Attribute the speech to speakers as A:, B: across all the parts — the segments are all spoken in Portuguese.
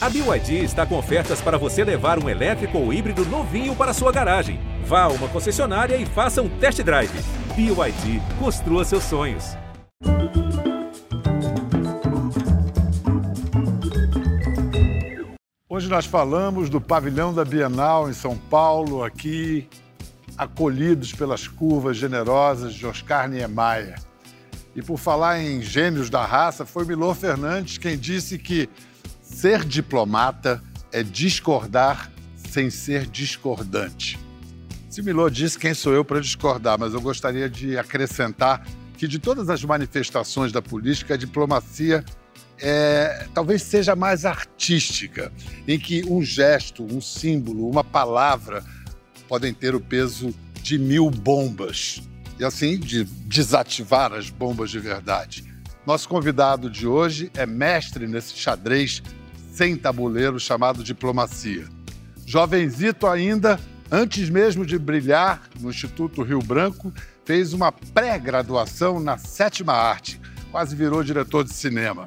A: A BYD está com ofertas para você levar um elétrico ou híbrido novinho para sua garagem. Vá a uma concessionária e faça um test drive. BYD, construa seus sonhos.
B: Hoje nós falamos do pavilhão da Bienal em São Paulo, aqui acolhidos pelas curvas generosas de Oscar Niemeyer. E por falar em gênios da raça, foi Milor Fernandes quem disse que ser diplomata é discordar sem ser discordante. Se Milor disse quem sou eu para discordar, mas eu gostaria de acrescentar que de todas as manifestações da política, a diplomacia é, talvez seja mais artística, em que um gesto, um símbolo, uma palavra podem ter o peso de mil bombas e assim de desativar as bombas de verdade. Nosso convidado de hoje é mestre nesse xadrez sem tabuleiro chamado diplomacia. Jovenzito ainda, antes mesmo de brilhar no Instituto Rio Branco, fez uma pré-graduação na sétima arte, quase virou diretor de cinema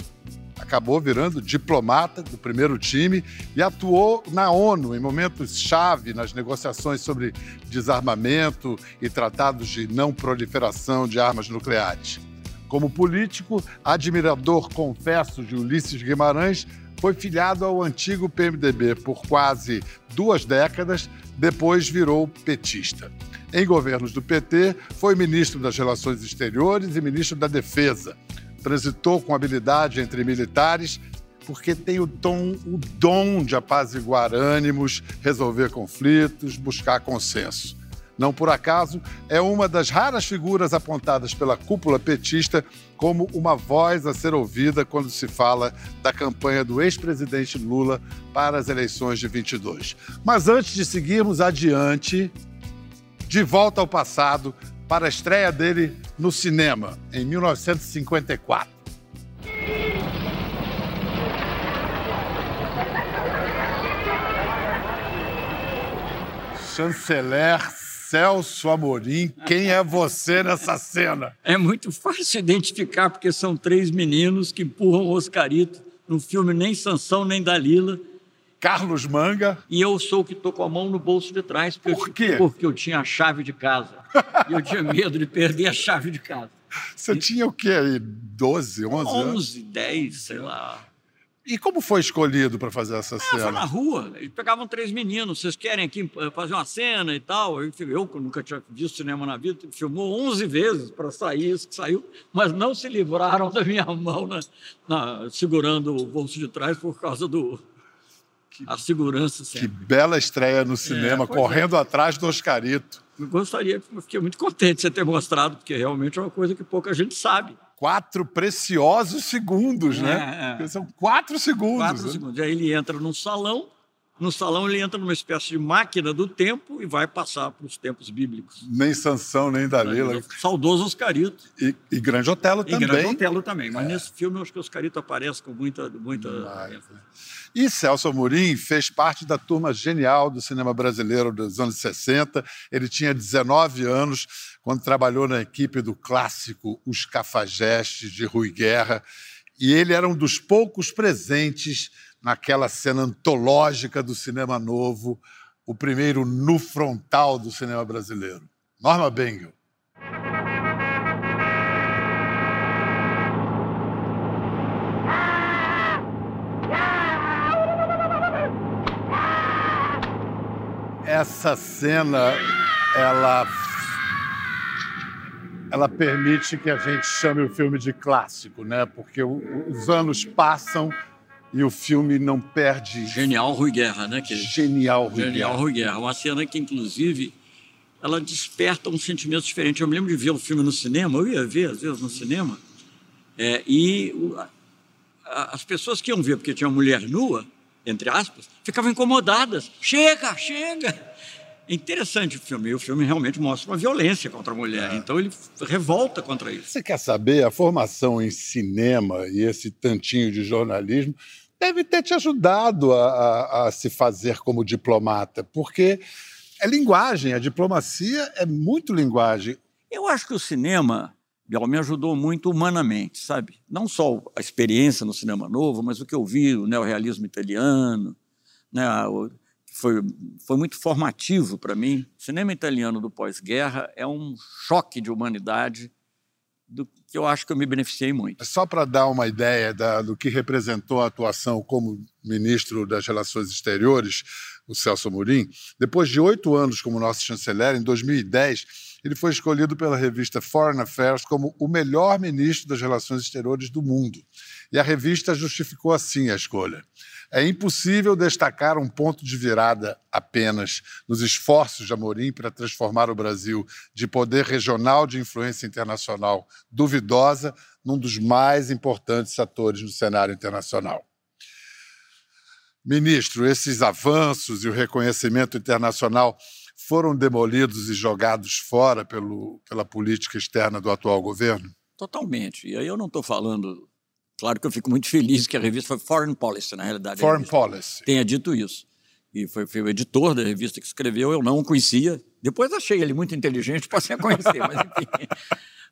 B: acabou virando diplomata do primeiro time e atuou na ONU em momentos chave nas negociações sobre desarmamento e tratados de não proliferação de armas nucleares. Como político, admirador confesso de Ulisses Guimarães, foi filiado ao antigo PMDB por quase duas décadas, depois virou petista. Em governos do PT, foi ministro das Relações Exteriores e ministro da Defesa transitou com habilidade entre militares, porque tem o dom, o dom de apaziguar ânimos, resolver conflitos, buscar consenso. Não por acaso, é uma das raras figuras apontadas pela cúpula petista como uma voz a ser ouvida quando se fala da campanha do ex-presidente Lula para as eleições de 22. Mas antes de seguirmos adiante, de volta ao passado, para a estreia dele no cinema, em 1954. Chanceler Celso Amorim, quem é você nessa cena?
C: É muito fácil identificar, porque são três meninos que empurram o Oscarito no filme Nem Sansão nem Dalila
B: Carlos Manga.
C: E eu sou o que estou com a mão no bolso de trás.
B: Por
C: eu,
B: quê?
C: Porque eu tinha a chave de casa. e eu tinha medo de perder a chave de casa.
B: Você e... tinha o quê aí? 12, 11
C: anos? 11, 10, sei lá.
B: E como foi escolhido para fazer essa ah, cena?
C: Foi na rua. Eles pegavam três meninos. Vocês querem aqui eh, fazer uma cena e tal? Eu, nunca tinha visto cinema na vida, filmou 11 vezes para sair isso que saiu, mas não se livraram da minha mão na, na, segurando o bolso de trás por causa do, que, a segurança sempre.
B: Que bela estreia no cinema, é, correndo é. atrás do Oscarito.
C: Eu gostaria, fiquei muito contente de você ter mostrado, porque realmente é uma coisa que pouca gente sabe.
B: Quatro preciosos segundos, né? é, né? É. São quatro segundos.
C: Quatro
B: né?
C: segundos. Aí ele entra num salão, no salão ele entra numa espécie de máquina do tempo e vai passar para os tempos bíblicos.
B: Nem Sansão, nem Dalila.
C: Saudoso Oscarito.
B: E, e Grande Otelo também.
C: E Grande Otelo também. Mas é. nesse filme eu acho que o Oscarito aparece com muita... muita
B: e Celso Amorim fez parte da turma genial do cinema brasileiro dos anos 60. Ele tinha 19 anos quando trabalhou na equipe do clássico Os Cafajestes, de Rui Guerra. E ele era um dos poucos presentes naquela cena antológica do cinema novo, o primeiro nu frontal do cinema brasileiro. Norma Bengel. Essa cena, ela ela permite que a gente chame o filme de clássico, né? Porque os anos passam e o filme não perde.
C: Genial Rui Guerra, né?
B: Que... Genial Rui
C: Genial
B: Guerra.
C: Rui Guerra. Uma cena que, inclusive, ela desperta um sentimento diferente. Eu me lembro de ver o filme no cinema, eu ia ver, às vezes, no cinema, é, e o, a, as pessoas que iam ver, porque tinha uma mulher nua, entre aspas, ficavam incomodadas. Chega, chega! É interessante o filme. E o filme realmente mostra uma violência contra a mulher. É. Então ele revolta contra isso.
B: Você quer saber? A formação em cinema e esse tantinho de jornalismo deve ter te ajudado a, a, a se fazer como diplomata, porque é linguagem, a diplomacia é muito linguagem.
C: Eu acho que o cinema Bial, me ajudou muito humanamente, sabe? Não só a experiência no cinema novo, mas o que eu vi, o neorrealismo italiano, né? Foi, foi muito formativo para mim. O cinema italiano do pós-guerra é um choque de humanidade do que eu acho que eu me beneficiei muito.
B: Só para dar uma ideia da, do que representou a atuação como ministro das Relações Exteriores, o Celso Amorim, depois de oito anos como nosso chanceler, em 2010 ele foi escolhido pela revista Foreign Affairs como o melhor ministro das Relações Exteriores do mundo. E a revista justificou assim a escolha. É impossível destacar um ponto de virada apenas nos esforços de Amorim para transformar o Brasil de poder regional de influência internacional duvidosa num dos mais importantes atores no cenário internacional. Ministro, esses avanços e o reconhecimento internacional foram demolidos e jogados fora pelo, pela política externa do atual governo?
C: Totalmente. E aí eu não estou falando. Claro que eu fico muito feliz que a revista foi Foreign Policy, na realidade.
B: Foreign Policy.
C: Tenha dito isso. E foi, foi, o editor da revista que escreveu, eu não o conhecia. Depois achei ele muito inteligente, passei a conhecer, mas enfim.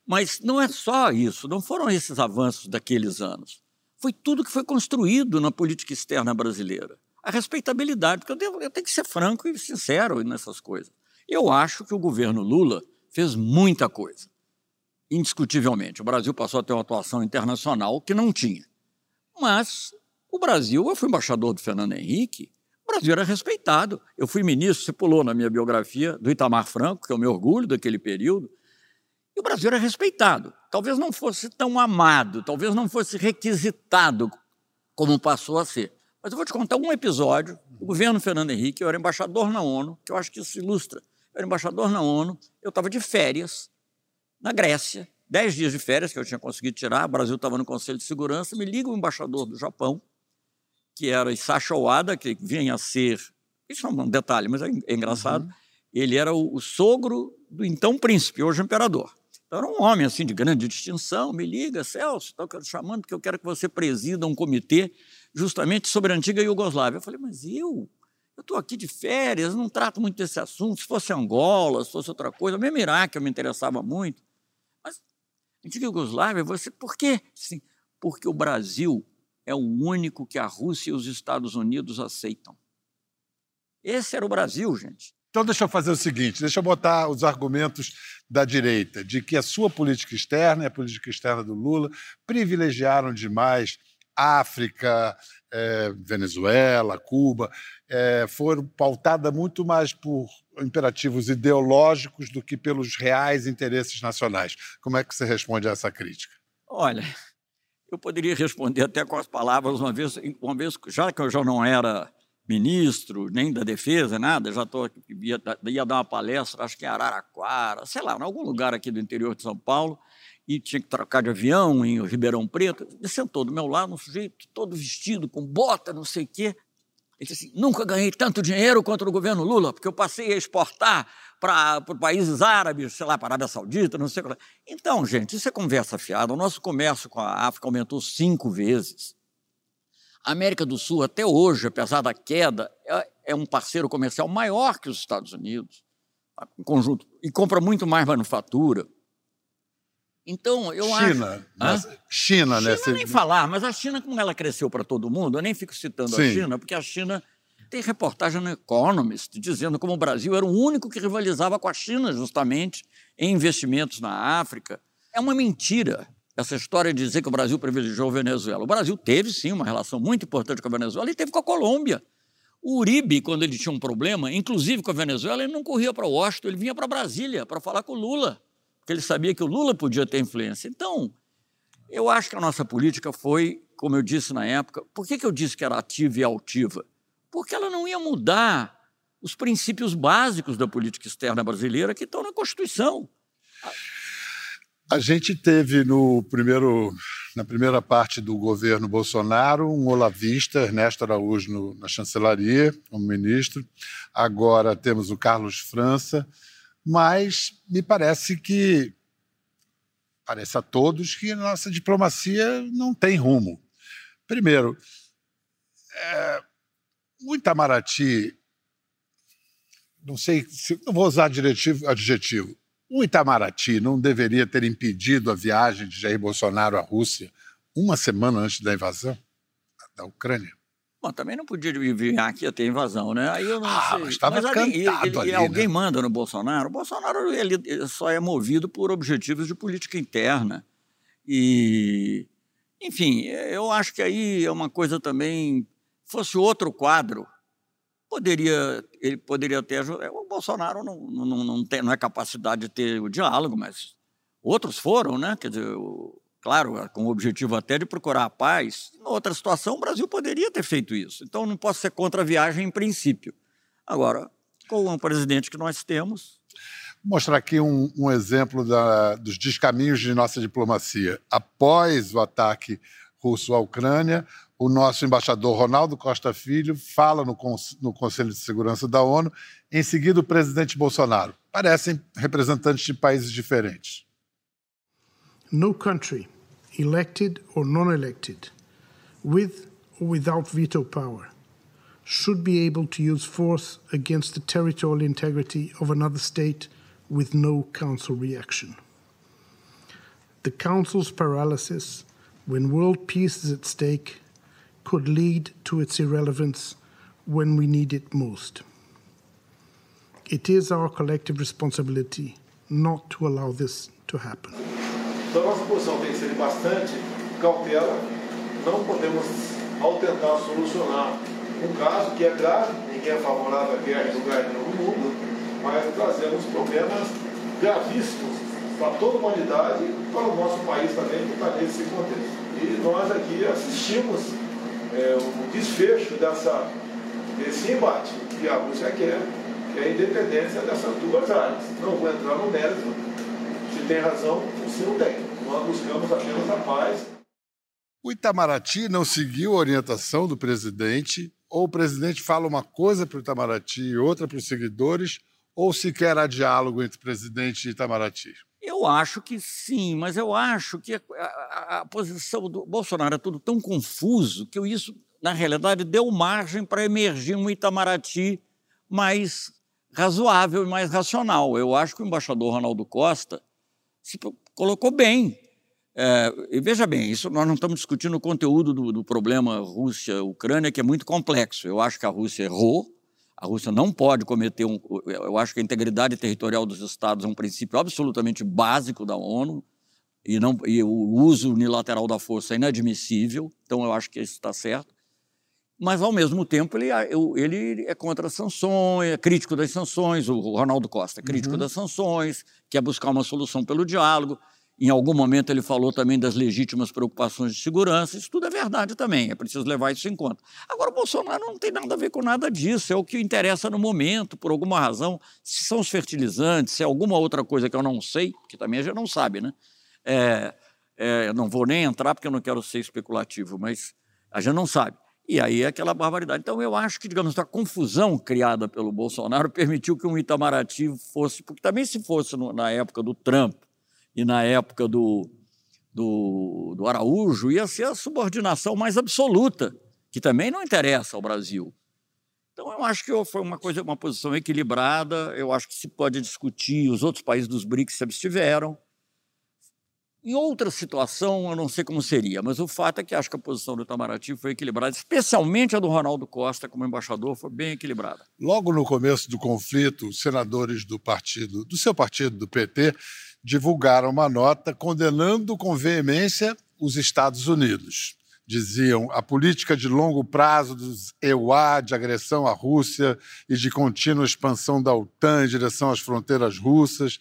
C: Mas não é só isso, não foram esses avanços daqueles anos. Foi tudo que foi construído na política externa brasileira a respeitabilidade, porque eu, devo, eu tenho que ser franco e sincero nessas coisas. Eu acho que o governo Lula fez muita coisa, indiscutivelmente. O Brasil passou a ter uma atuação internacional que não tinha. Mas o Brasil, eu fui embaixador do Fernando Henrique, o Brasil era respeitado. Eu fui ministro, você pulou na minha biografia, do Itamar Franco, que é o meu orgulho daquele período, e o Brasil era respeitado. Talvez não fosse tão amado, talvez não fosse requisitado como passou a ser. Mas eu vou te contar um episódio do governo Fernando Henrique. Eu era embaixador na ONU, que eu acho que isso ilustra. Eu era embaixador na ONU, eu estava de férias na Grécia, dez dias de férias que eu tinha conseguido tirar. O Brasil estava no Conselho de Segurança. Me liga o embaixador do Japão, que era Isashi que vinha a ser. Isso é um detalhe, mas é, é engraçado. Uhum. Ele era o, o sogro do então príncipe, hoje imperador. Então, era um homem assim de grande distinção. Me liga, Celso, estou chamando porque eu quero que você presida um comitê justamente sobre a antiga Iugoslávia. Eu falei, mas eu? Eu estou aqui de férias, não trato muito desse assunto. Se fosse Angola, se fosse outra coisa, mesmo Iraque eu me interessava muito. Antiga Iugoslávia, você por quê? Sim, porque o Brasil é o único que a Rússia e os Estados Unidos aceitam. Esse era o Brasil, gente.
B: Então, deixa eu fazer o seguinte: deixa eu botar os argumentos da direita, de que a sua política externa e a política externa do Lula privilegiaram demais África, é, Venezuela, Cuba, é, foram pautadas muito mais por imperativos ideológicos do que pelos reais interesses nacionais. Como é que você responde a essa crítica?
C: Olha, eu poderia responder até com as palavras, uma vez, uma vez já que eu já não era ministro, nem da defesa, nada, já tô, ia, ia dar uma palestra, acho que em Araraquara, sei lá, em algum lugar aqui do interior de São Paulo, e tinha que trocar de avião em Ribeirão Preto. Sentou do meu lado, um sujeito todo vestido, com bota, não sei o quê. Ele disse assim: nunca ganhei tanto dinheiro quanto no governo Lula, porque eu passei a exportar para países árabes, sei lá, para a Arábia Saudita, não sei o que. Então, gente, isso é conversa fiada. O nosso comércio com a África aumentou cinco vezes. A América do Sul, até hoje, apesar da queda, é, é um parceiro comercial maior que os Estados Unidos, em conjunto, e compra muito mais manufatura. Então, eu
B: China,
C: acho.
B: China, China,
C: né? China nem falar, mas a China, como ela cresceu para todo mundo, eu nem fico citando Sim. a China, porque a China tem reportagem no Economist dizendo como o Brasil era o único que rivalizava com a China, justamente, em investimentos na África. É uma mentira essa história de dizer que o Brasil privilegiou a Venezuela. O Brasil teve, sim, uma relação muito importante com a Venezuela e teve com a Colômbia. O Uribe, quando ele tinha um problema, inclusive com a Venezuela, ele não corria para Washington, ele vinha para Brasília para falar com o Lula porque ele sabia que o Lula podia ter influência. Então, eu acho que a nossa política foi, como eu disse na época, por que, que eu disse que era ativa e altiva? Porque ela não ia mudar os princípios básicos da política externa brasileira que estão na Constituição.
B: A gente teve no primeiro, na primeira parte do governo Bolsonaro um olavista, Ernesto Araújo, no, na chancelaria, como ministro. Agora temos o Carlos França mas me parece que parece a todos que nossa diplomacia não tem rumo. Primeiro, é, o Itamaraty, não sei, se, não vou usar adjetivo, adjetivo, O Itamaraty não deveria ter impedido a viagem de Jair Bolsonaro à Rússia uma semana antes da invasão da Ucrânia?
C: Bom, também não podia vir aqui a ter invasão, né? Aí eu não
B: ah,
C: sei.
B: mas estava cantado
C: ele,
B: ali,
C: alguém
B: né?
C: manda no Bolsonaro. O Bolsonaro ele, ele só é movido por objetivos de política interna. E, enfim, eu acho que aí é uma coisa também. Fosse outro quadro, poderia ele poderia ter o Bolsonaro não, não, não, tem, não é capacidade de ter o diálogo, mas outros foram, né? Quer dizer, o, claro, com o objetivo até de procurar a paz. Em outra situação, o Brasil poderia ter feito isso. Então, não posso ser contra a viagem em princípio. Agora, com o presidente que nós temos.
B: Vou mostrar aqui um, um exemplo da, dos descaminhos de nossa diplomacia. Após o ataque russo à Ucrânia, o nosso embaixador Ronaldo Costa Filho fala no, no Conselho de Segurança da ONU. Em seguida, o presidente Bolsonaro. Parecem representantes de países diferentes.
D: No country, elected or non elected, with or without veto power, should be able to use force against the territorial integrity of another state with no Council reaction. The Council's paralysis, when world peace is at stake, could lead to its irrelevance when we need it most. It is our collective responsibility not to allow this to happen.
E: Então, nossa posição tem que ser bastante cautela. Não podemos, ao tentar solucionar um caso que é grave, ninguém é favorável à guerra em lugar nenhum no mundo, mas trazemos problemas gravíssimos para toda a humanidade e para o nosso país também, que está nesse contexto. E nós aqui assistimos é, o desfecho dessa, desse embate que a Rússia quer, que é a independência dessas duas áreas. Não vou entrar no mérito, tem razão se não tem. Nós buscamos apenas a paz.
B: O Itamaraty não seguiu a orientação do presidente, ou o presidente fala uma coisa para o Itamaraty e outra para os seguidores, ou sequer há diálogo entre presidente e Itamaraty?
C: Eu acho que sim, mas eu acho que a, a, a posição do Bolsonaro é tudo tão confuso que isso, na realidade, deu margem para emergir um Itamaraty mais razoável e mais racional. Eu acho que o embaixador Ronaldo Costa se colocou bem. É, e veja bem, isso nós não estamos discutindo o conteúdo do, do problema Rússia-Ucrânia, que é muito complexo. Eu acho que a Rússia errou, a Rússia não pode cometer um. Eu acho que a integridade territorial dos Estados é um princípio absolutamente básico da ONU e, não, e o uso unilateral da força é inadmissível, então eu acho que isso está certo. Mas, ao mesmo tempo, ele, ele é contra as sanções, é crítico das sanções, o Ronaldo Costa é crítico uhum. das sanções, quer buscar uma solução pelo diálogo. Em algum momento ele falou também das legítimas preocupações de segurança. Isso tudo é verdade também, é preciso levar isso em conta. Agora, o Bolsonaro não tem nada a ver com nada disso, é o que interessa no momento, por alguma razão. Se são os fertilizantes, se é alguma outra coisa que eu não sei, que também a gente não sabe, né? É, é, não vou nem entrar porque eu não quero ser especulativo, mas a gente não sabe. E aí é aquela barbaridade. Então, eu acho que, digamos, a confusão criada pelo Bolsonaro permitiu que um Itamaraty fosse, porque também se fosse no, na época do Trump, e na época do, do, do Araújo, ia ser a subordinação mais absoluta, que também não interessa ao Brasil. Então, eu acho que foi uma coisa, uma posição equilibrada. Eu acho que se pode discutir. Os outros países dos BRICS se abstiveram. Em outra situação, eu não sei como seria, mas o fato é que acho que a posição do Itamaraty foi equilibrada, especialmente a do Ronaldo Costa como embaixador, foi bem equilibrada.
B: Logo no começo do conflito, os senadores do partido, do seu partido, do PT, divulgaram uma nota condenando com veemência os Estados Unidos. Diziam a política de longo prazo dos EUA de agressão à Rússia e de contínua expansão da OTAN em direção às fronteiras russas.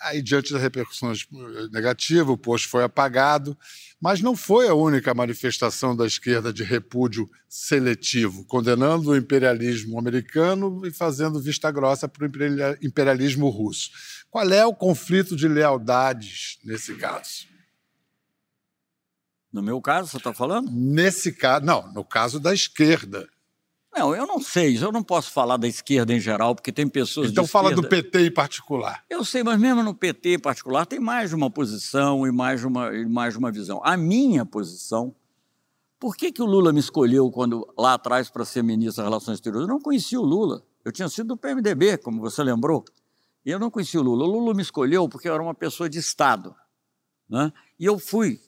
B: Aí, diante das repercussões negativas, o post foi apagado, mas não foi a única manifestação da esquerda de repúdio seletivo, condenando o imperialismo americano e fazendo vista grossa para o imperialismo russo. Qual é o conflito de lealdades nesse caso?
C: No meu caso, você está falando?
B: Nesse caso, não, no caso da esquerda.
C: Não, eu não sei, eu não posso falar da esquerda em geral, porque tem pessoas
B: Então
C: fala
B: do PT em particular.
C: Eu sei, mas mesmo no PT em particular tem mais de uma posição e mais de uma, e mais de uma visão. A minha posição, por que, que o Lula me escolheu quando lá atrás para ser ministro das Relações Exteriores? Eu não conhecia o Lula, eu tinha sido do PMDB, como você lembrou. E eu não conheci o Lula. O Lula me escolheu porque eu era uma pessoa de Estado. Né? E eu fui,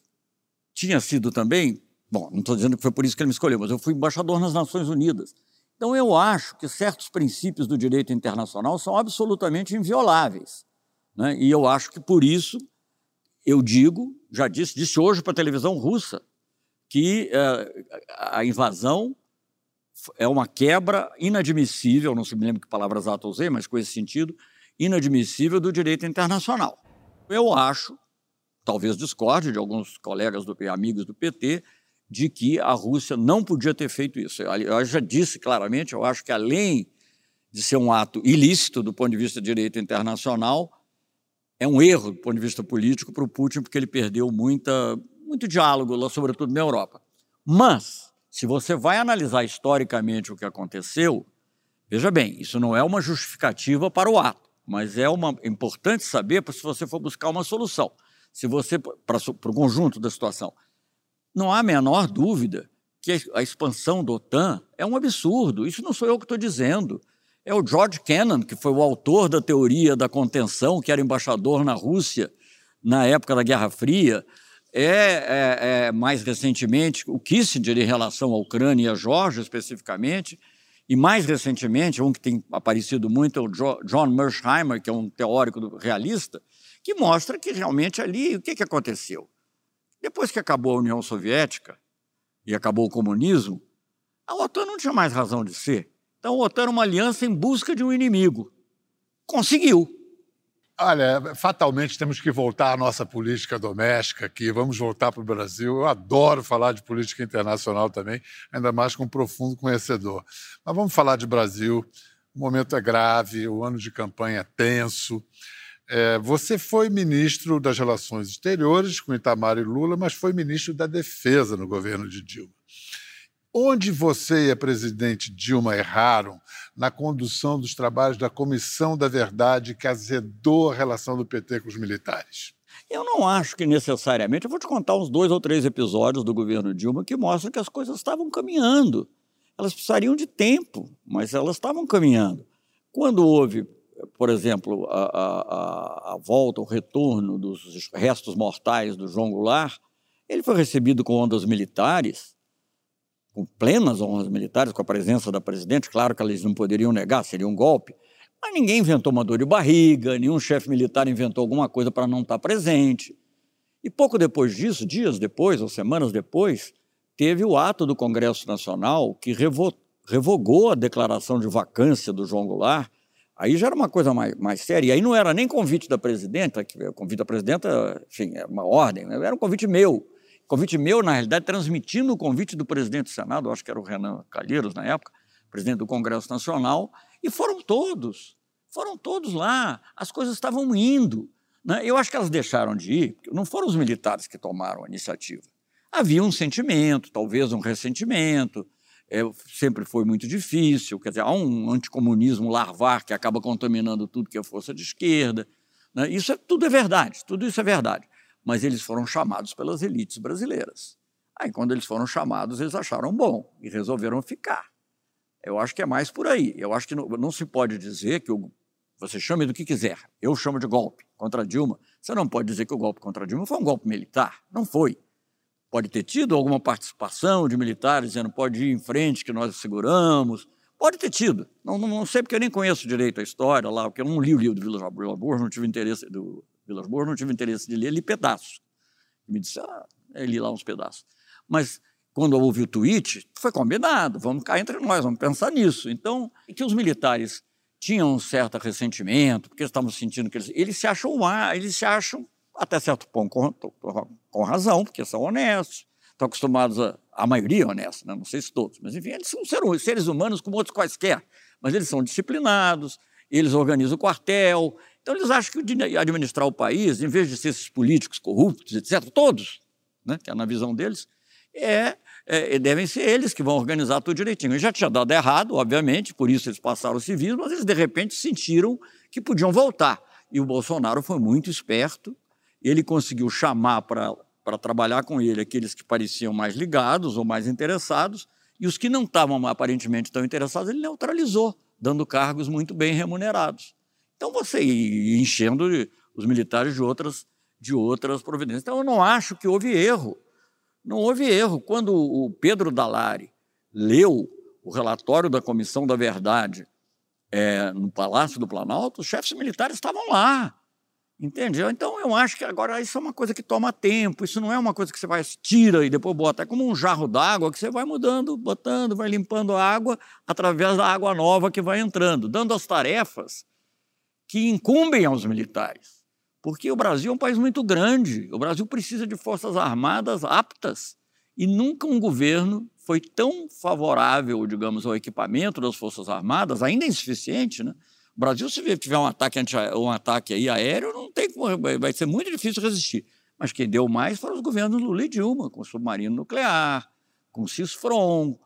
C: tinha sido também, bom, não estou dizendo que foi por isso que ele me escolheu, mas eu fui embaixador nas Nações Unidas. Então eu acho que certos princípios do direito internacional são absolutamente invioláveis. Né? E eu acho que por isso eu digo, já disse, disse hoje para a televisão russa, que uh, a invasão é uma quebra inadmissível, não se me lembro que palavra exata usei, mas com esse sentido, inadmissível do direito internacional. Eu acho, talvez discorde de alguns colegas do, amigos do PT, de que a Rússia não podia ter feito isso. Eu já disse claramente, eu acho que além de ser um ato ilícito do ponto de vista do direito internacional, é um erro do ponto de vista político para o Putin, porque ele perdeu muita, muito diálogo, lá, sobretudo na Europa. Mas, se você vai analisar historicamente o que aconteceu, veja bem, isso não é uma justificativa para o ato, mas é uma é importante saber se você for buscar uma solução. Se você para, para o conjunto da situação, não há a menor dúvida que a expansão da OTAN é um absurdo. Isso não sou eu que estou dizendo. É o George Kennan, que foi o autor da teoria da contenção, que era embaixador na Rússia na época da Guerra Fria. É, é, é mais recentemente o Kissinger em relação à Ucrânia e a Georgia especificamente. E mais recentemente, um que tem aparecido muito é o John Mersheimer, que é um teórico realista, que mostra que realmente ali o que, que aconteceu? Depois que acabou a União Soviética e acabou o comunismo, a OTAN não tinha mais razão de ser. Então, a OTAN era uma aliança em busca de um inimigo. Conseguiu.
B: Olha, fatalmente temos que voltar à nossa política doméstica aqui, vamos voltar para o Brasil. Eu adoro falar de política internacional também, ainda mais com um profundo conhecedor. Mas vamos falar de Brasil. O momento é grave, o ano de campanha é tenso. É, você foi ministro das Relações Exteriores com Itamar e Lula, mas foi ministro da Defesa no governo de Dilma. Onde você e a presidente Dilma erraram na condução dos trabalhos da Comissão da Verdade que azedou a relação do PT com os militares?
C: Eu não acho que necessariamente. Eu vou te contar uns dois ou três episódios do governo Dilma que mostram que as coisas estavam caminhando. Elas precisariam de tempo, mas elas estavam caminhando. Quando houve, por exemplo, a, a, a volta, o retorno dos restos mortais do João Goulart, ele foi recebido com ondas militares com plenas honras militares, com a presença da presidente, claro que eles não poderiam negar, seria um golpe, mas ninguém inventou uma dor de barriga, nenhum chefe militar inventou alguma coisa para não estar presente. E pouco depois disso, dias depois ou semanas depois, teve o ato do Congresso Nacional que revo revogou a declaração de vacância do João Goulart. Aí já era uma coisa mais, mais séria. E aí não era nem convite da presidenta, que o convite da presidenta, enfim, era uma ordem, né? era um convite meu. Convite meu, na realidade, transmitindo o convite do presidente do Senado, acho que era o Renan Calheiros na época, presidente do Congresso Nacional, e foram todos, foram todos lá, as coisas estavam indo. Né? Eu acho que elas deixaram de ir, porque não foram os militares que tomaram a iniciativa. Havia um sentimento, talvez um ressentimento, é, sempre foi muito difícil, quer dizer, há um anticomunismo larvar que acaba contaminando tudo que é força de esquerda. Né? Isso é, tudo é verdade, tudo isso é verdade mas eles foram chamados pelas elites brasileiras. Aí, quando eles foram chamados, eles acharam bom e resolveram ficar. Eu acho que é mais por aí. Eu acho que não, não se pode dizer que o, você chame do que quiser. Eu chamo de golpe contra Dilma. Você não pode dizer que o golpe contra Dilma foi um golpe militar. Não foi. Pode ter tido alguma participação de militares dizendo pode ir em frente que nós seguramos. Pode ter tido. Não, não, não sei porque eu nem conheço direito a história lá, porque eu não li o livro do Vila Boas, não tive interesse do Vilas Boas, não tive interesse de ler, li pedaços. Me disse, ah, eu li lá uns pedaços. Mas quando eu ouvi o tweet, foi combinado, vamos ficar entre nós, vamos pensar nisso. Então, que os militares tinham um certo ressentimento, porque eles estavam sentindo que eles, eles se acham lá, eles se acham até certo ponto com, com razão, porque são honestos, estão acostumados a, a maioria é honesta, né? não sei se todos, mas enfim, eles são seres humanos como outros quaisquer, mas eles são disciplinados, eles organizam o quartel, então, eles acham que administrar o país, em vez de ser esses políticos corruptos, etc., todos, né, que é na visão deles, é, é, devem ser eles que vão organizar tudo direitinho. E já tinha dado errado, obviamente, por isso eles passaram o civismo, mas eles, de repente, sentiram que podiam voltar. E o Bolsonaro foi muito esperto, ele conseguiu chamar para trabalhar com ele aqueles que pareciam mais ligados ou mais interessados, e os que não estavam aparentemente tão interessados, ele neutralizou, dando cargos muito bem remunerados. Então você enchendo os militares de outras, de outras providências. Então eu não acho que houve erro. Não houve erro. Quando o Pedro Dalari leu o relatório da Comissão da Verdade é, no Palácio do Planalto, os chefes militares estavam lá. Entendeu? Então eu acho que agora isso é uma coisa que toma tempo, isso não é uma coisa que você vai tira e depois bota, é como um jarro d'água que você vai mudando, botando, vai limpando a água através da água nova que vai entrando, dando as tarefas que incumbem aos militares. Porque o Brasil é um país muito grande, o Brasil precisa de forças armadas aptas e nunca um governo foi tão favorável, digamos, ao equipamento das forças armadas, ainda insuficiente, né? O Brasil, se tiver um ataque, um ataque aí aéreo, não tem vai ser muito difícil resistir. Mas quem deu mais foram os governos Lula e Dilma, com o submarino nuclear, com o CISFRON,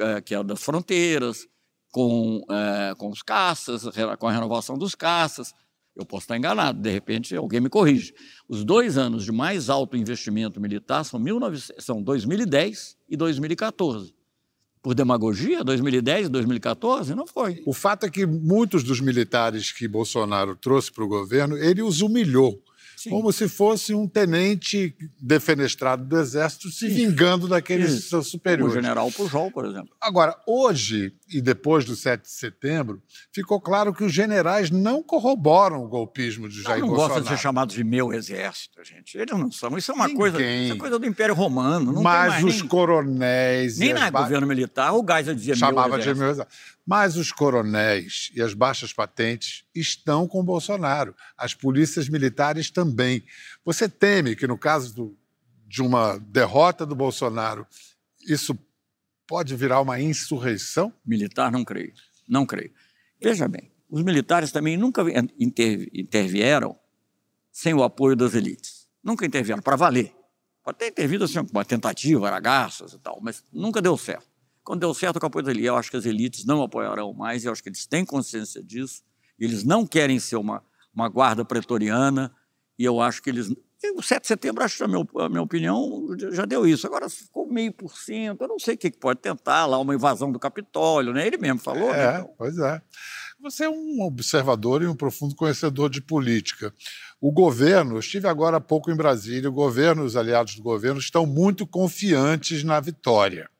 C: é, que é das fronteiras, com, é, com os caças, com a renovação dos caças. Eu posso estar enganado, de repente alguém me corrige. Os dois anos de mais alto investimento militar são, 19, são 2010 e 2014 por demagogia, 2010, 2014? Não foi.
B: O fato é que muitos dos militares que Bolsonaro trouxe para o governo, ele os humilhou. Sim. como se fosse um tenente defenestrado do Exército se vingando daqueles Isso. seus superiores.
C: O general Pujol, por exemplo.
B: Agora, hoje e depois do 7 de setembro, ficou claro que os generais não corroboram o golpismo de Jair
C: não
B: Bolsonaro.
C: Não gosta de ser chamado de meu exército, gente. Eles não são. Isso é uma, coisa, é coisa do Império Romano. Não
B: Mas os
C: nem,
B: coronéis...
C: Nem na ba... governo militar, o Geisel dizia
B: Chamava
C: meu exército.
B: de meu exército. Mas os coronéis e as baixas patentes estão com Bolsonaro. As polícias militares também. Você teme que, no caso do, de uma derrota do Bolsonaro, isso pode virar uma insurreição?
C: Militar, não creio. Não creio. Veja bem, os militares também nunca intervieram sem o apoio das elites. Nunca intervieram, para valer. Pode ter intervido assim, uma tentativa, aragaças e tal, mas nunca deu certo. Quando deu certo com o apoio dele, eu acho que as elites não apoiarão mais, eu acho que eles têm consciência disso, eles não querem ser uma, uma guarda pretoriana, e eu acho que eles. O 7 de setembro, acho que a, meu, a minha opinião já deu isso. Agora, ficou meio por cento, eu não sei o que pode tentar lá, uma invasão do Capitólio, né? Ele mesmo falou.
B: Né, é, né? pois é. Você é um observador e um profundo conhecedor de política. O governo, eu estive agora há pouco em Brasília, o governo, os aliados do governo estão muito confiantes na vitória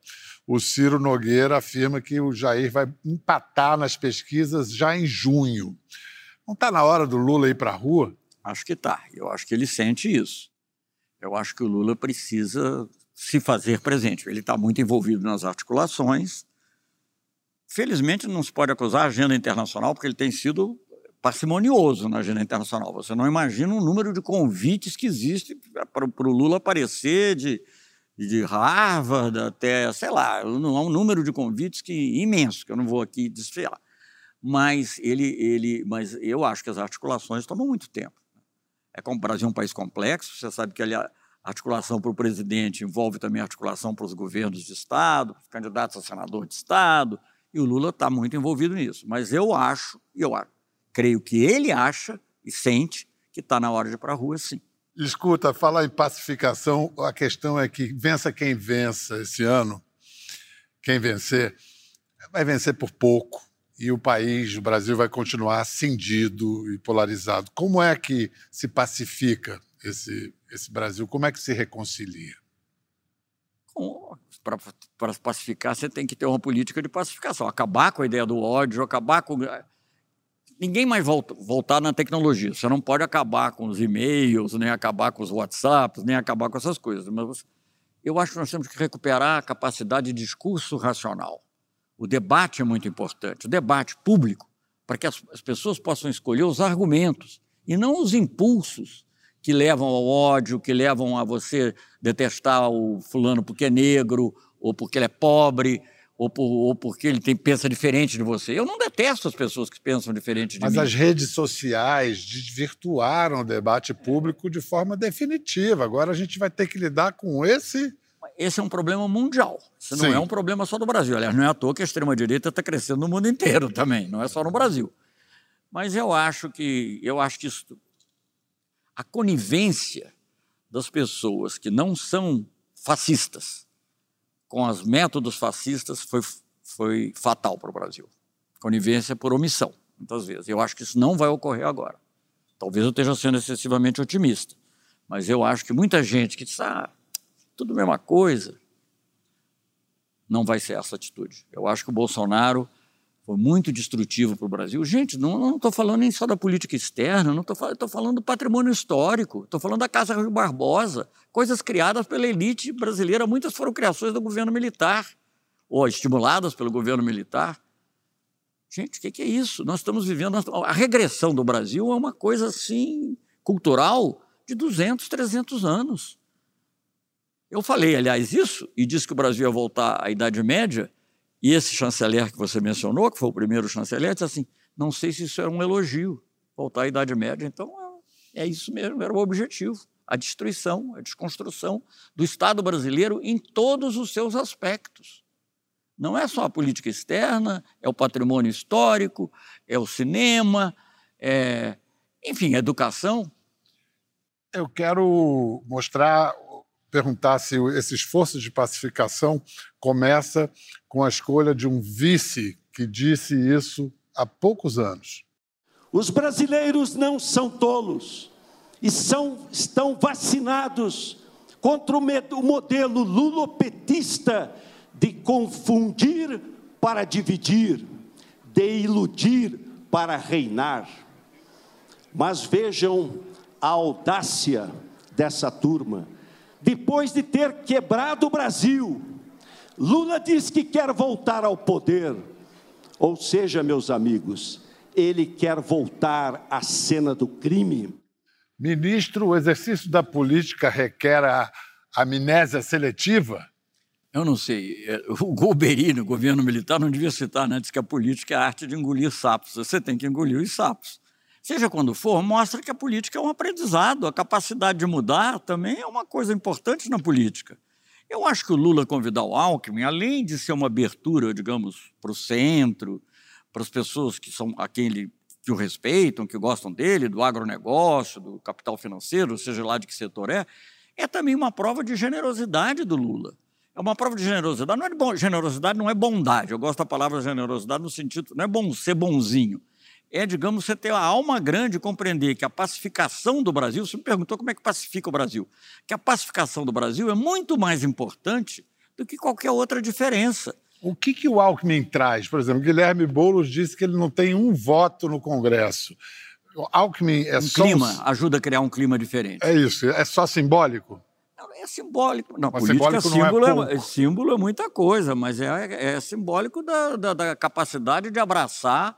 B: o Ciro Nogueira afirma que o Jair vai empatar nas pesquisas já em junho. Não está na hora do Lula ir para a rua?
C: Acho que está. Eu acho que ele sente isso. Eu acho que o Lula precisa se fazer presente. Ele está muito envolvido nas articulações. Felizmente, não se pode acusar a agenda internacional, porque ele tem sido parcimonioso na agenda internacional. Você não imagina o número de convites que existe para o Lula aparecer de de Harvard até, sei lá, há um número de convites que imenso, que eu não vou aqui desfiar. Mas ele, ele, mas eu acho que as articulações tomam muito tempo. É como o Brasil é um país complexo, você sabe que a articulação para o presidente envolve também articulação para os governos de Estado, os candidatos a senador de Estado, e o Lula está muito envolvido nisso. Mas eu acho, e eu creio que ele acha e sente que está na hora de ir para a rua, sim.
B: Escuta, falar em pacificação, a questão é que vença quem vença esse ano, quem vencer, vai vencer por pouco e o país, o Brasil, vai continuar cindido e polarizado. Como é que se pacifica esse, esse Brasil? Como é que se reconcilia?
C: Para pacificar, você tem que ter uma política de pacificação, acabar com a ideia do ódio, acabar com ninguém mais volta, voltar na tecnologia. Você não pode acabar com os e-mails, nem acabar com os WhatsApps, nem acabar com essas coisas. Mas eu acho que nós temos que recuperar a capacidade de discurso racional. O debate é muito importante, o debate público, para que as, as pessoas possam escolher os argumentos e não os impulsos que levam ao ódio, que levam a você detestar o fulano porque é negro ou porque ele é pobre ou, por, ou porque ele tem, pensa diferente de você. Eu não detesto as pessoas que pensam diferente de
B: Mas
C: mim.
B: Mas as redes sociais desvirtuaram o debate público de forma definitiva. Agora a gente vai ter que lidar com esse.
C: Esse é um problema mundial. Isso não Sim. é um problema só do Brasil. Aliás, não é à toa que a extrema-direita está crescendo no mundo inteiro também, não é só no Brasil. Mas eu acho que eu acho que isso, a conivência das pessoas que não são fascistas com os métodos fascistas foi, foi fatal para o Brasil. Conivência por omissão. muitas vezes. Eu acho que isso não vai ocorrer agora. Talvez eu esteja sendo excessivamente otimista, mas eu acho que muita gente que diz, ah, tudo a mesma coisa, não vai ser essa atitude. Eu acho que o Bolsonaro foi muito destrutivo para o Brasil. Gente, não estou falando nem só da política externa, não estou falando, falando do patrimônio histórico, estou falando da Casa Rio Barbosa, coisas criadas pela elite brasileira, muitas foram criações do governo militar, ou estimuladas pelo governo militar. Gente, o que, que, é isso? Nós estamos vivendo. A regressão do Brasil é uma coisa assim, cultural, de 200, 300 anos. Eu falei, aliás, isso, e disse que o Brasil ia voltar à Idade Média, e esse chanceler que você mencionou, que foi o primeiro chanceler, disse assim: não sei se isso era um elogio, voltar à Idade Média. Então, é, é isso mesmo, era o objetivo. A destruição, a desconstrução do Estado brasileiro em todos os seus aspectos. Não é só a política externa, é o patrimônio histórico, é o cinema, é, enfim, a educação.
B: Eu quero mostrar perguntar se esse esforço de pacificação começa com a escolha de um vice que disse isso há poucos anos.
F: Os brasileiros não são tolos e são, estão vacinados contra o modelo lulopetista de confundir para dividir, de iludir para reinar. Mas vejam a audácia dessa turma depois de ter quebrado o Brasil. Lula diz que quer voltar ao poder. Ou seja, meus amigos, ele quer voltar à cena do crime.
B: Ministro, o exercício da política requer a amnésia seletiva?
C: Eu não sei. É, o Golbery, no governo militar, não devia citar, né? Diz que a política é a arte de engolir sapos. Você tem que engolir os sapos seja quando for, mostra que a política é um aprendizado. A capacidade de mudar também é uma coisa importante na política. Eu acho que o Lula convidar o Alckmin, além de ser uma abertura, digamos, para o centro, para as pessoas que são a que o respeitam, que gostam dele, do agronegócio, do capital financeiro, seja lá de que setor é, é também uma prova de generosidade do Lula. É uma prova de generosidade. Não é de bom, generosidade não é bondade. Eu gosto da palavra generosidade no sentido, não é bom ser bonzinho é, digamos, você ter a alma grande compreender que a pacificação do Brasil, você me perguntou como é que pacifica o Brasil, que a pacificação do Brasil é muito mais importante do que qualquer outra diferença.
B: O que, que o Alckmin traz? Por exemplo, Guilherme Boulos disse que ele não tem um voto no Congresso. O Alckmin é
C: um
B: só.
C: Clima, ajuda a criar um clima diferente.
B: É isso, é só simbólico?
C: Não, é simbólico. Não, mas política simbólico símbolo, não é, é, símbolo é muita coisa, mas é, é simbólico da, da, da capacidade de abraçar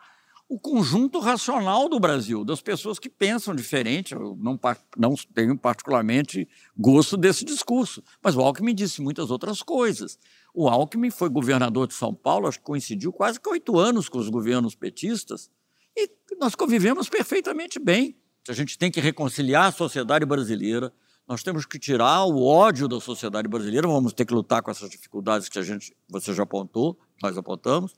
C: o conjunto racional do Brasil, das pessoas que pensam diferente. Eu não, não tenho particularmente gosto desse discurso, mas o Alckmin disse muitas outras coisas. O Alckmin foi governador de São Paulo, acho que coincidiu quase que oito anos com os governos petistas, e nós convivemos perfeitamente bem. A gente tem que reconciliar a sociedade brasileira, nós temos que tirar o ódio da sociedade brasileira, vamos ter que lutar com essas dificuldades que a gente, você já apontou, nós apontamos,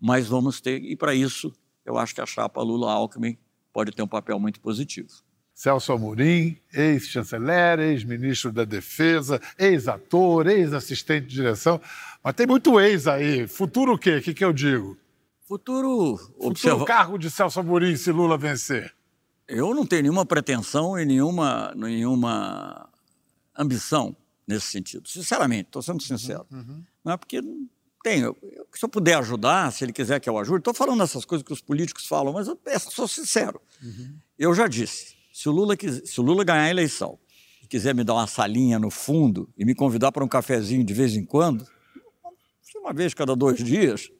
C: mas vamos ter, e para isso eu acho que a chapa Lula-Alckmin pode ter um papel muito positivo.
B: Celso Amorim, ex-chanceler, ex-ministro da Defesa, ex-ator, ex-assistente de direção. Mas tem muito ex aí. Futuro o quê? O que, que eu digo?
C: Futuro.
B: Futuro observa... cargo de Celso Amorim se Lula vencer.
C: Eu não tenho nenhuma pretensão e nenhuma, nenhuma ambição nesse sentido. Sinceramente, estou sendo sincero. Uhum. Não é porque tenho. Se eu puder ajudar, se ele quiser que eu ajude, estou falando essas coisas que os políticos falam, mas eu sou sincero. Uhum. Eu já disse, se o, Lula, se o Lula ganhar a eleição e quiser me dar uma salinha no fundo e me convidar para um cafezinho de vez em quando, uma vez cada dois dias,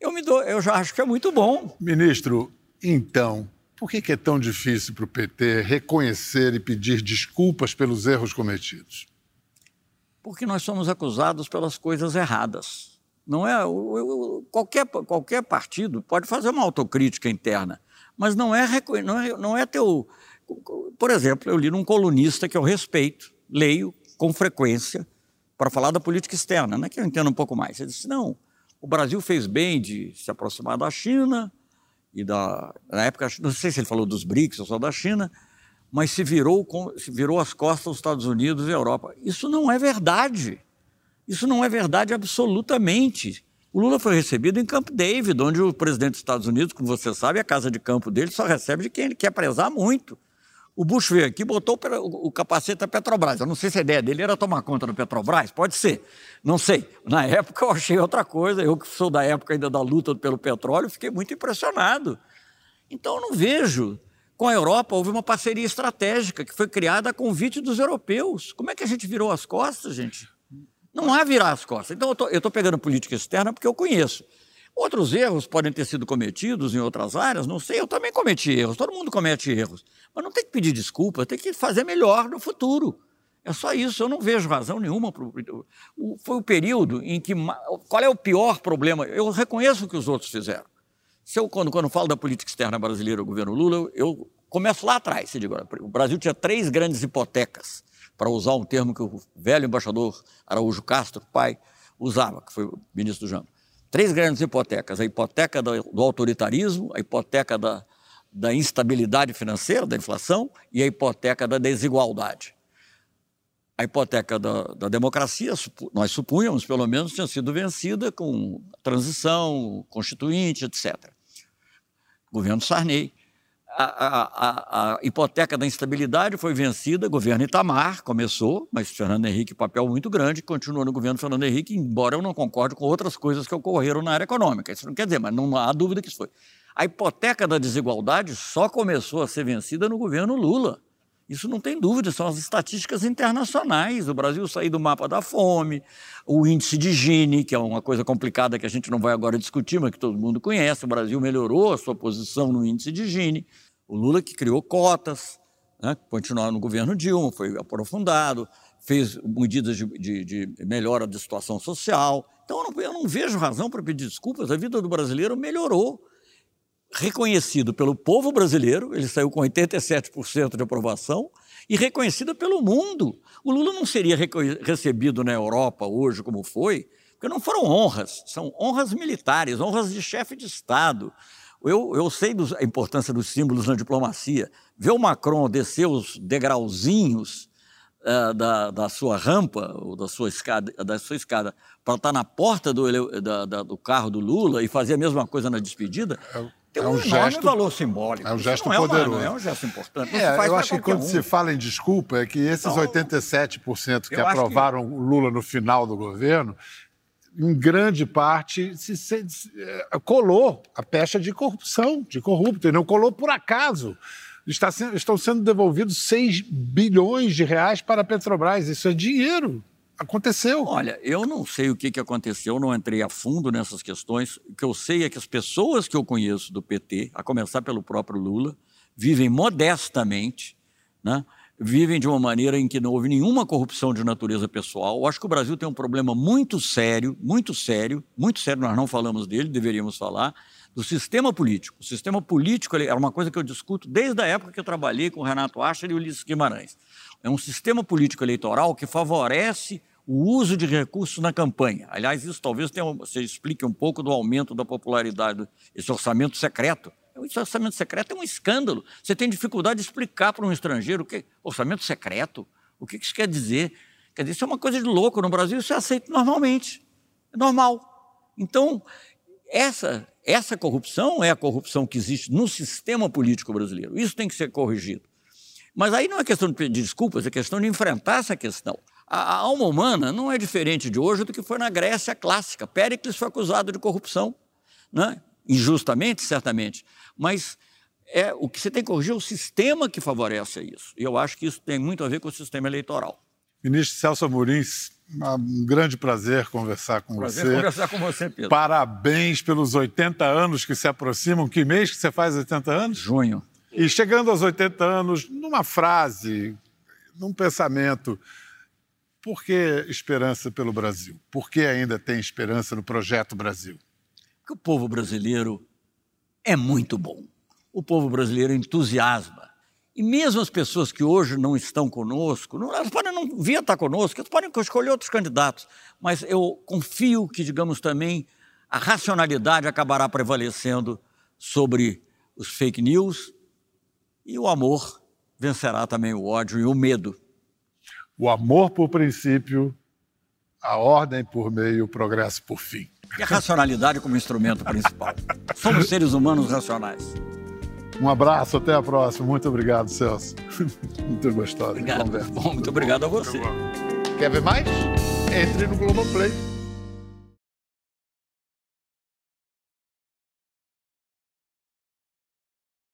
C: eu, me dou, eu já acho que é muito bom.
B: Ministro, então, por que é tão difícil para o PT reconhecer e pedir desculpas pelos erros cometidos?
C: Porque nós somos acusados pelas coisas erradas. Não é qualquer, qualquer partido pode fazer uma autocrítica interna, mas não é, não é, não é teu. Por exemplo, eu li num colunista que eu respeito, leio com frequência para falar da política externa, né, que eu entendo um pouco mais. Ele disse: não, o Brasil fez bem de se aproximar da China e da na época não sei se ele falou dos BRICS ou só da China, mas se virou se virou as costas aos Estados Unidos e Europa. Isso não é verdade. Isso não é verdade absolutamente. O Lula foi recebido em Camp David, onde o presidente dos Estados Unidos, como você sabe, a casa de campo dele só recebe de quem ele quer prezar muito. O Bush veio aqui botou o capacete da Petrobras. Eu não sei se a ideia dele era tomar conta da Petrobras, pode ser, não sei. Na época eu achei outra coisa, eu que sou da época ainda da luta pelo petróleo, fiquei muito impressionado. Então eu não vejo. Com a Europa houve uma parceria estratégica que foi criada a convite dos europeus. Como é que a gente virou as costas, gente? Não há virar as costas. Então, eu estou pegando política externa porque eu conheço. Outros erros podem ter sido cometidos em outras áreas, não sei, eu também cometi erros, todo mundo comete erros. Mas não tem que pedir desculpa, tem que fazer melhor no futuro. É só isso, eu não vejo razão nenhuma. Pro, foi o período em que. Qual é o pior problema? Eu reconheço o que os outros fizeram. Se eu, quando, quando falo da política externa brasileira, o governo Lula, eu começo lá atrás. Digo, o Brasil tinha três grandes hipotecas para usar um termo que o velho embaixador Araújo Castro, pai, usava, que foi o ministro do Jango. Três grandes hipotecas: a hipoteca do, autoritarismo, a hipoteca da, da instabilidade financeira, da inflação, e a hipoteca da desigualdade. A hipoteca da, da democracia, nós supunhamos, pelo menos, tinha sido vencida com transição, constituinte, etc. Governo Sarney a, a, a, hipoteca da instabilidade foi vencida, governo Itamar começou, mas Fernando Henrique, papel muito grande, continua no governo Fernando Henrique, embora eu não concorde com outras coisas que ocorreram na área econômica. Isso não quer dizer, mas não há dúvida que isso foi. A hipoteca da desigualdade só começou a ser vencida no governo Lula. Isso não tem dúvida, são as estatísticas internacionais. O Brasil saiu do mapa da fome, o índice de Gini, que é uma coisa complicada que a gente não vai agora discutir, mas que todo mundo conhece. O Brasil melhorou a sua posição no índice de Gini. O Lula que criou cotas, né, no governo Dilma, foi aprofundado, fez medidas de, de, de melhora da situação social. Então eu não, eu não vejo razão para pedir desculpas. A vida do brasileiro melhorou reconhecido pelo povo brasileiro, ele saiu com 87% de aprovação, e reconhecido pelo mundo. O Lula não seria recebido na Europa hoje como foi, porque não foram honras, são honras militares, honras de chefe de Estado. Eu, eu sei dos, a importância dos símbolos na diplomacia. Ver o Macron descer os degrauzinhos uh, da, da sua rampa, ou da sua escada, da sua escada para estar na porta do, da, da, do carro do Lula e fazer a mesma coisa na despedida, é tem é um, um gesto, valor simbólico.
B: É um gesto não poderoso.
C: É, uma, é um gesto importante.
B: É, eu acho que quando um. se fala em desculpa, é que esses então, 87% que aprovaram que... o Lula no final do governo, em grande parte, se, se, se, é, colou a pecha de corrupção, de corrupto, e não colou por acaso. Está sendo, estão sendo devolvidos 6 bilhões de reais para a Petrobras. Isso é dinheiro. Aconteceu.
C: Olha, eu não sei o que, que aconteceu, não entrei a fundo nessas questões. O que eu sei é que as pessoas que eu conheço do PT, a começar pelo próprio Lula, vivem modestamente, né? Vivem de uma maneira em que não houve nenhuma corrupção de natureza pessoal. Eu acho que o Brasil tem um problema muito sério, muito sério, muito sério, nós não falamos dele, deveríamos falar, do sistema político. O sistema político era uma coisa que eu discuto desde a época que eu trabalhei com o Renato Acher e o Ulisses Guimarães. É um sistema político eleitoral que favorece o uso de recursos na campanha. Aliás, isso talvez tenha, você explique um pouco do aumento da popularidade desse orçamento secreto. Esse orçamento secreto é um escândalo. Você tem dificuldade de explicar para um estrangeiro o que orçamento secreto. O que isso quer dizer? Quer dizer, isso é uma coisa de louco. No Brasil isso é aceito normalmente. É normal. Então, essa, essa corrupção é a corrupção que existe no sistema político brasileiro. Isso tem que ser corrigido. Mas aí não é questão de pedir desculpas, é questão de enfrentar essa questão. A, alma humana não é diferente de hoje do que foi na Grécia clássica. Péricles foi acusado de corrupção, né? Injustamente, certamente, mas é o que você tem que corrigir é o sistema que favorece isso. E eu acho que isso tem muito a ver com o sistema eleitoral.
B: Ministro Celso Amorim, um grande prazer conversar com
C: prazer
B: você.
C: conversar com você, Pedro.
B: Parabéns pelos 80 anos que se aproximam. Que mês que você faz 80 anos?
C: Junho.
B: E chegando aos 80 anos, numa frase, num pensamento, por que esperança pelo Brasil? Por que ainda tem esperança no projeto Brasil?
C: Porque o povo brasileiro é muito bom. O povo brasileiro entusiasma. E mesmo as pessoas que hoje não estão conosco, não, elas podem não vir estar conosco, elas podem escolher outros candidatos, mas eu confio que, digamos também, a racionalidade acabará prevalecendo sobre os fake news e o amor vencerá também o ódio e o medo
B: o amor por princípio, a ordem por meio, o progresso por fim.
C: E a racionalidade como instrumento principal. Somos seres humanos racionais.
B: Um abraço, até a próxima. Muito obrigado, Celso. Muito gostoso.
C: Obrigado. Bom, muito obrigado a você.
B: Quer ver mais? Entre no Globoplay.